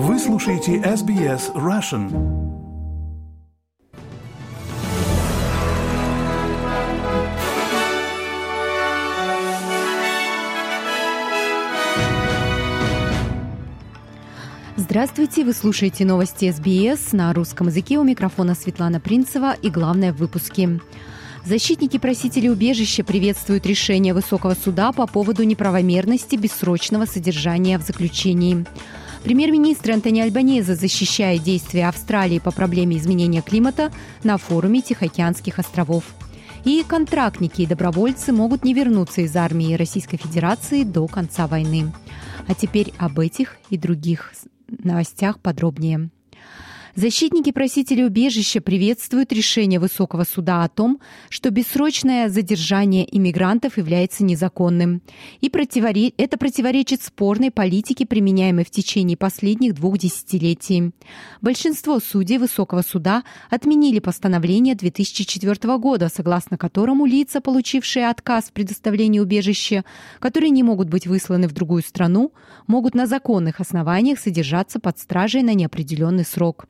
Вы слушаете SBS Russian. Здравствуйте, вы слушаете новости СБС на русском языке. У микрофона Светлана Принцева и главное в выпуске. Защитники просителей убежища приветствуют решение Высокого суда по поводу неправомерности бессрочного содержания в заключении. Премьер-министр Антони Альбанеза защищает действия Австралии по проблеме изменения климата на форуме Тихоокеанских островов. И контрактники и добровольцы могут не вернуться из армии Российской Федерации до конца войны. А теперь об этих и других новостях подробнее. Защитники просителей убежища приветствуют решение Высокого суда о том, что бессрочное задержание иммигрантов является незаконным. И противоре... это противоречит спорной политике, применяемой в течение последних двух десятилетий. Большинство судей Высокого суда отменили постановление 2004 года, согласно которому лица, получившие отказ в предоставлении убежища, которые не могут быть высланы в другую страну, могут на законных основаниях содержаться под стражей на неопределенный срок.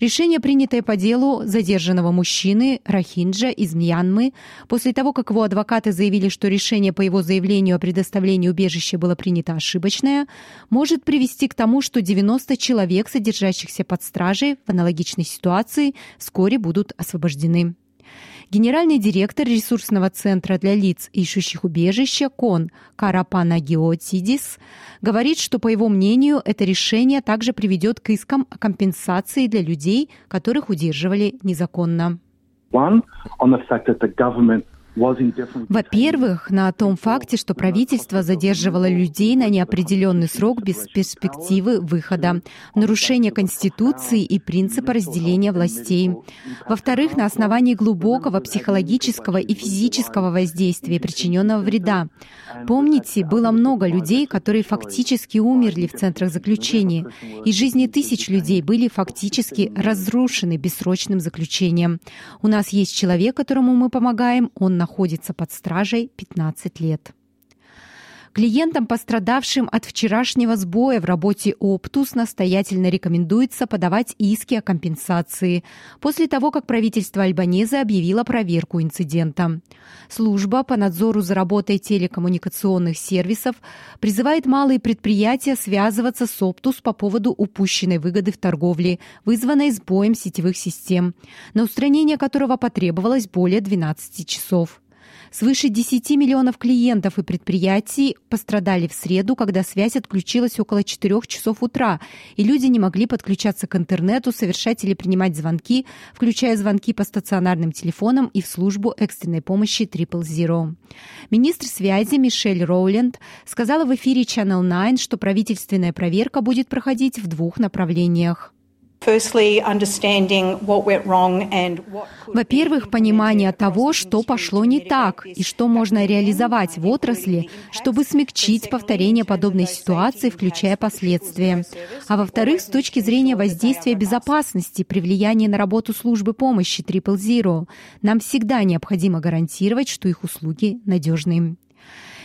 Решение, принятое по делу задержанного мужчины Рахинджа из Мьянмы, после того, как его адвокаты заявили, что решение по его заявлению о предоставлении убежища было принято ошибочное, может привести к тому, что 90 человек, содержащихся под стражей в аналогичной ситуации, вскоре будут освобождены. Генеральный директор ресурсного центра для лиц, ищущих убежище КОН Карапана Геотидис говорит, что, по его мнению, это решение также приведет к искам о компенсации для которых удерживали незаконно. One, on the fact that the government во-первых, на том факте, что правительство задерживало людей на неопределенный срок без перспективы выхода, нарушение Конституции и принципа разделения властей. Во-вторых, на основании глубокого психологического и физического воздействия, причиненного вреда. Помните, было много людей, которые фактически умерли в центрах заключения, и жизни тысяч людей были фактически разрушены бессрочным заключением. У нас есть человек, которому мы помогаем, он находится под стражей 15 лет. Клиентам, пострадавшим от вчерашнего сбоя в работе Оптус, настоятельно рекомендуется подавать иски о компенсации после того, как правительство Альбанеза объявило проверку инцидента. Служба по надзору за работой телекоммуникационных сервисов призывает малые предприятия связываться с Оптус по поводу упущенной выгоды в торговле, вызванной сбоем сетевых систем, на устранение которого потребовалось более 12 часов. Свыше 10 миллионов клиентов и предприятий пострадали в среду, когда связь отключилась около 4 часов утра, и люди не могли подключаться к интернету, совершать или принимать звонки, включая звонки по стационарным телефонам и в службу экстренной помощи Triple Zero. Министр связи Мишель Роуленд сказала в эфире Channel 9, что правительственная проверка будет проходить в двух направлениях. Во-первых, понимание того, что пошло не так и что можно реализовать в отрасли, чтобы смягчить повторение подобной ситуации, включая последствия. А во-вторых, с точки зрения воздействия безопасности при влиянии на работу службы помощи Triple Zero, нам всегда необходимо гарантировать, что их услуги надежны.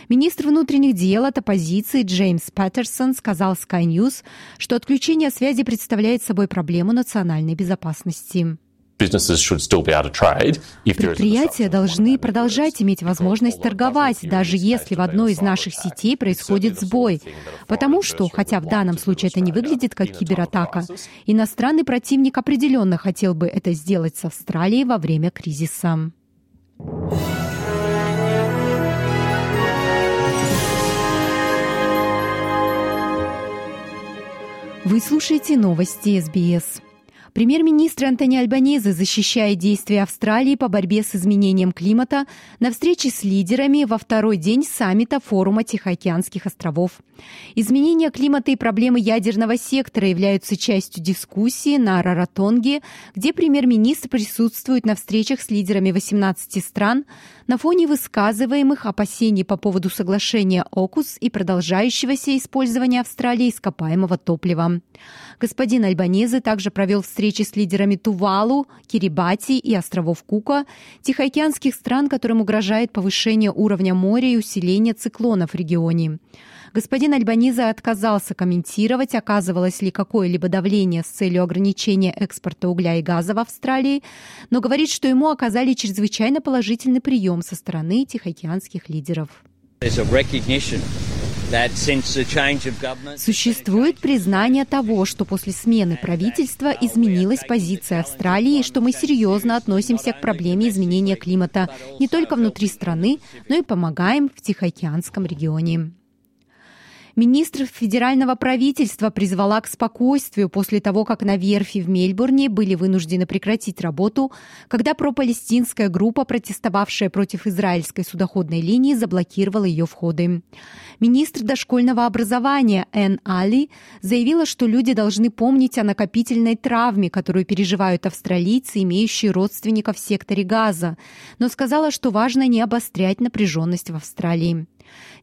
Министр внутренних дел от оппозиции Джеймс Паттерсон сказал Sky News, что отключение связи представляет собой проблему национальной безопасности. Предприятия должны продолжать иметь возможность торговать, даже если в одной из наших сетей происходит сбой. Потому что, хотя в данном случае это не выглядит как кибератака, иностранный противник определенно хотел бы это сделать с Австралией во время кризиса. Вы слушаете новости СБС. Премьер-министр Антони Альбанезе защищает действия Австралии по борьбе с изменением климата на встрече с лидерами во второй день саммита форума Тихоокеанских островов. Изменение климата и проблемы ядерного сектора являются частью дискуссии на Раратонге, где премьер-министр присутствует на встречах с лидерами 18 стран на фоне высказываемых опасений по поводу соглашения ОКУС и продолжающегося использования Австралии ископаемого топлива. Господин Альбанезе также провел встречи с лидерами Тувалу, Кирибати и островов Кука, тихоокеанских стран, которым угрожает повышение уровня моря и усиление циклонов в регионе. Господин Альбаниза отказался комментировать, оказывалось ли какое-либо давление с целью ограничения экспорта угля и газа в Австралии, но говорит, что ему оказали чрезвычайно положительный прием со стороны тихоокеанских лидеров. Существует признание того, что после смены правительства изменилась позиция Австралии и что мы серьезно относимся к проблеме изменения климата не только внутри страны, но и помогаем в Тихоокеанском регионе. Министр федерального правительства призвала к спокойствию после того, как на верфи в Мельбурне были вынуждены прекратить работу, когда пропалестинская группа, протестовавшая против израильской судоходной линии, заблокировала ее входы. Министр дошкольного образования Эн Али заявила, что люди должны помнить о накопительной травме, которую переживают австралийцы, имеющие родственников в секторе Газа, но сказала, что важно не обострять напряженность в Австралии.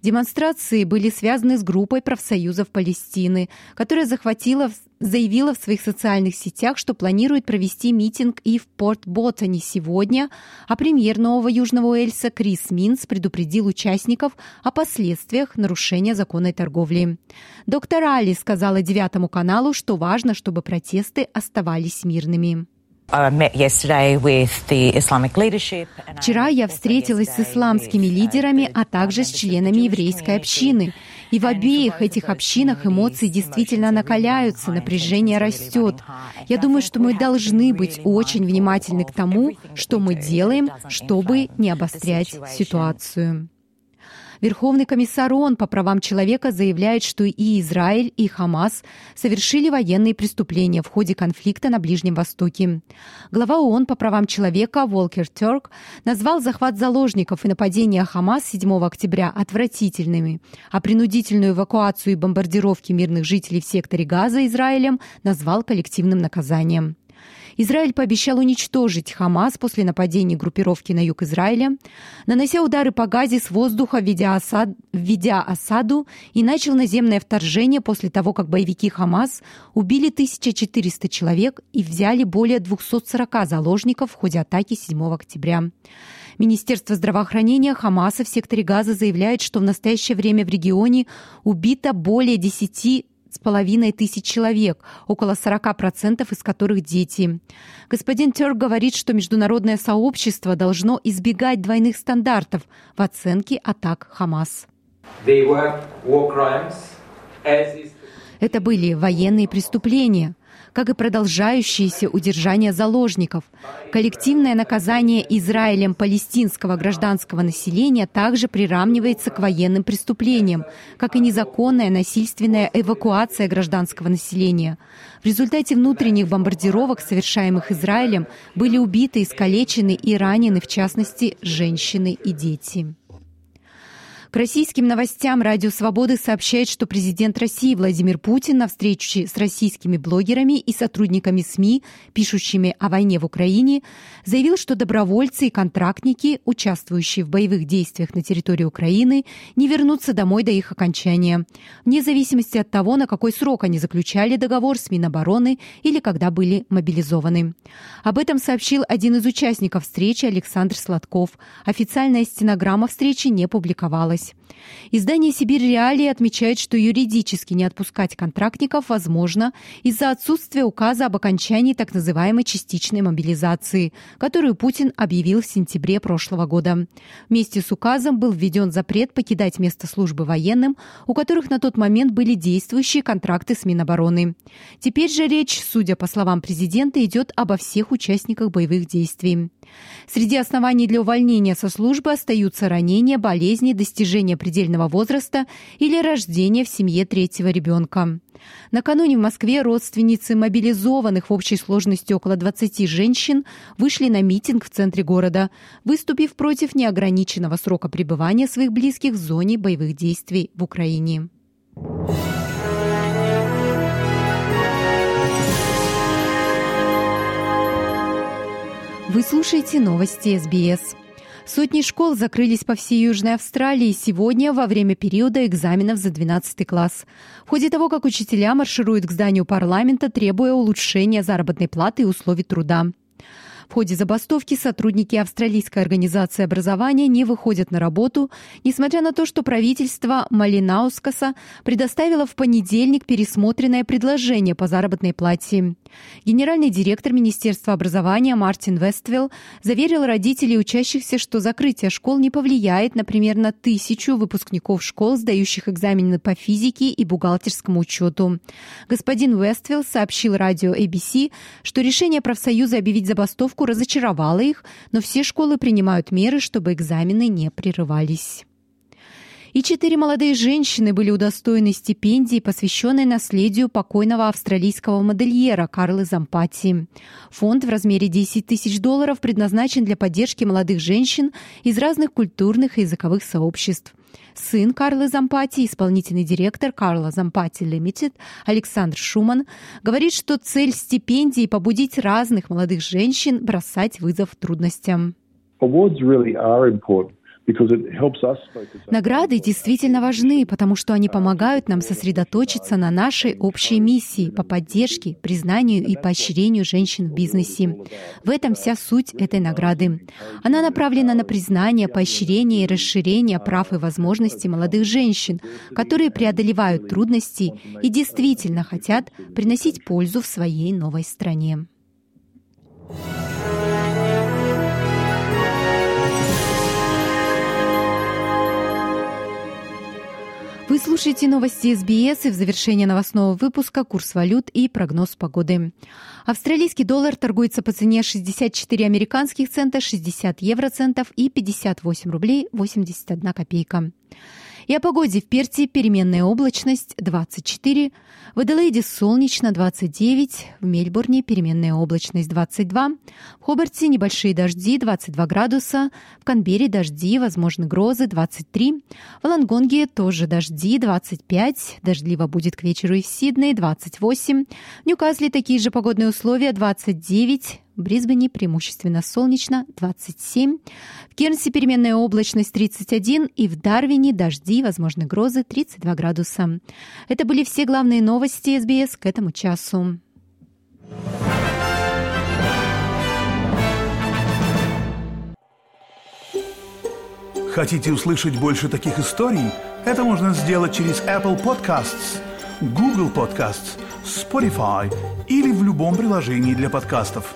Демонстрации были связаны с группой профсоюзов Палестины, которая захватила, заявила в своих социальных сетях, что планирует провести митинг и в Порт-Боттоне сегодня, а премьер Нового Южного Уэльса Крис Минс предупредил участников о последствиях нарушения законной торговли. Доктор Али сказала девятому каналу, что важно, чтобы протесты оставались мирными. Вчера я встретилась с исламскими лидерами, а также с членами еврейской общины. И в обеих этих общинах эмоции действительно накаляются, напряжение растет. Я думаю, что мы должны быть очень внимательны к тому, что мы делаем, чтобы не обострять ситуацию. Верховный комиссар ООН по правам человека заявляет, что и Израиль, и Хамас совершили военные преступления в ходе конфликта на Ближнем Востоке. Глава ООН по правам человека Волкер Тёрк назвал захват заложников и нападения Хамас 7 октября отвратительными, а принудительную эвакуацию и бомбардировки мирных жителей в секторе Газа Израилем назвал коллективным наказанием. Израиль пообещал уничтожить Хамас после нападений группировки на юг Израиля, нанося удары по Газе с воздуха, введя, осад, введя осаду и начал наземное вторжение после того, как боевики Хамас убили 1400 человек и взяли более 240 заложников в ходе атаки 7 октября. Министерство здравоохранения Хамаса в секторе Газа заявляет, что в настоящее время в регионе убито более 10 с половиной тысяч человек, около 40% из которых дети. Господин Тер говорит, что международное сообщество должно избегать двойных стандартов в оценке атак Хамас. Это были военные преступления, как и продолжающееся удержание заложников. Коллективное наказание Израилем палестинского гражданского населения также приравнивается к военным преступлениям, как и незаконная насильственная эвакуация гражданского населения. В результате внутренних бомбардировок, совершаемых Израилем, были убиты, искалечены и ранены, в частности, женщины и дети. К российским новостям Радио Свободы сообщает, что президент России Владимир Путин на встрече с российскими блогерами и сотрудниками СМИ, пишущими о войне в Украине, заявил, что добровольцы и контрактники, участвующие в боевых действиях на территории Украины, не вернутся домой до их окончания, вне зависимости от того, на какой срок они заключали договор с Минобороны или когда были мобилизованы. Об этом сообщил один из участников встречи Александр Сладков. Официальная стенограмма встречи не публиковалась случилось. Издание «Сибирь Реалии» отмечает, что юридически не отпускать контрактников возможно из-за отсутствия указа об окончании так называемой частичной мобилизации, которую Путин объявил в сентябре прошлого года. Вместе с указом был введен запрет покидать место службы военным, у которых на тот момент были действующие контракты с Минобороны. Теперь же речь, судя по словам президента, идет обо всех участниках боевых действий. Среди оснований для увольнения со службы остаются ранения, болезни, достижения предельного возраста или рождение в семье третьего ребенка. Накануне в Москве родственницы мобилизованных в общей сложности около 20 женщин вышли на митинг в центре города, выступив против неограниченного срока пребывания своих близких в зоне боевых действий в Украине. Вы слушаете новости СБС. Сотни школ закрылись по всей Южной Австралии сегодня во время периода экзаменов за 12 класс. В ходе того, как учителя маршируют к зданию парламента, требуя улучшения заработной платы и условий труда. В ходе забастовки сотрудники австралийской организации образования не выходят на работу, несмотря на то, что правительство Малинаускаса предоставило в понедельник пересмотренное предложение по заработной плате. Генеральный директор Министерства образования Мартин Вествилл заверил родителей учащихся, что закрытие школ не повлияет, например, на тысячу выпускников школ, сдающих экзамены по физике и бухгалтерскому учету. Господин Вествилл сообщил радио ABC, что решение профсоюза объявить забастовку разочаровало их, но все школы принимают меры, чтобы экзамены не прерывались. И четыре молодые женщины были удостоены стипендии, посвященной наследию покойного австралийского модельера Карлы Зампати. Фонд в размере 10 тысяч долларов предназначен для поддержки молодых женщин из разных культурных и языковых сообществ. Сын Карлы Зампати, исполнительный директор Карла Зампати Limited Александр Шуман, говорит, что цель стипендии – побудить разных молодых женщин бросать вызов трудностям. Awards really are important. Награды действительно важны, потому что они помогают нам сосредоточиться на нашей общей миссии по поддержке, признанию и поощрению женщин в бизнесе. В этом вся суть этой награды. Она направлена на признание, поощрение и расширение прав и возможностей молодых женщин, которые преодолевают трудности и действительно хотят приносить пользу в своей новой стране. Вы слушаете новости СБС и в завершение новостного выпуска курс валют и прогноз погоды. Австралийский доллар торгуется по цене 64 американских цента, 60 евроцентов и 58 рублей 81 копейка. И о погоде в Перте переменная облачность 24, в Аделаиде солнечно 29, в Мельбурне переменная облачность 22, в Хобарте небольшие дожди 22 градуса, в Канберре дожди, возможны грозы 23, в Лангонге тоже дожди 25, дождливо будет к вечеру и в Сиднее 28, в Ньюкасле такие же погодные условия 29, в Брисбене преимущественно солнечно 27. В Кернсе переменная облачность 31 и в Дарвине дожди, возможны грозы 32 градуса. Это были все главные новости СБС к этому часу. Хотите услышать больше таких историй? Это можно сделать через Apple Podcasts, Google Podcasts, Spotify или в любом приложении для подкастов.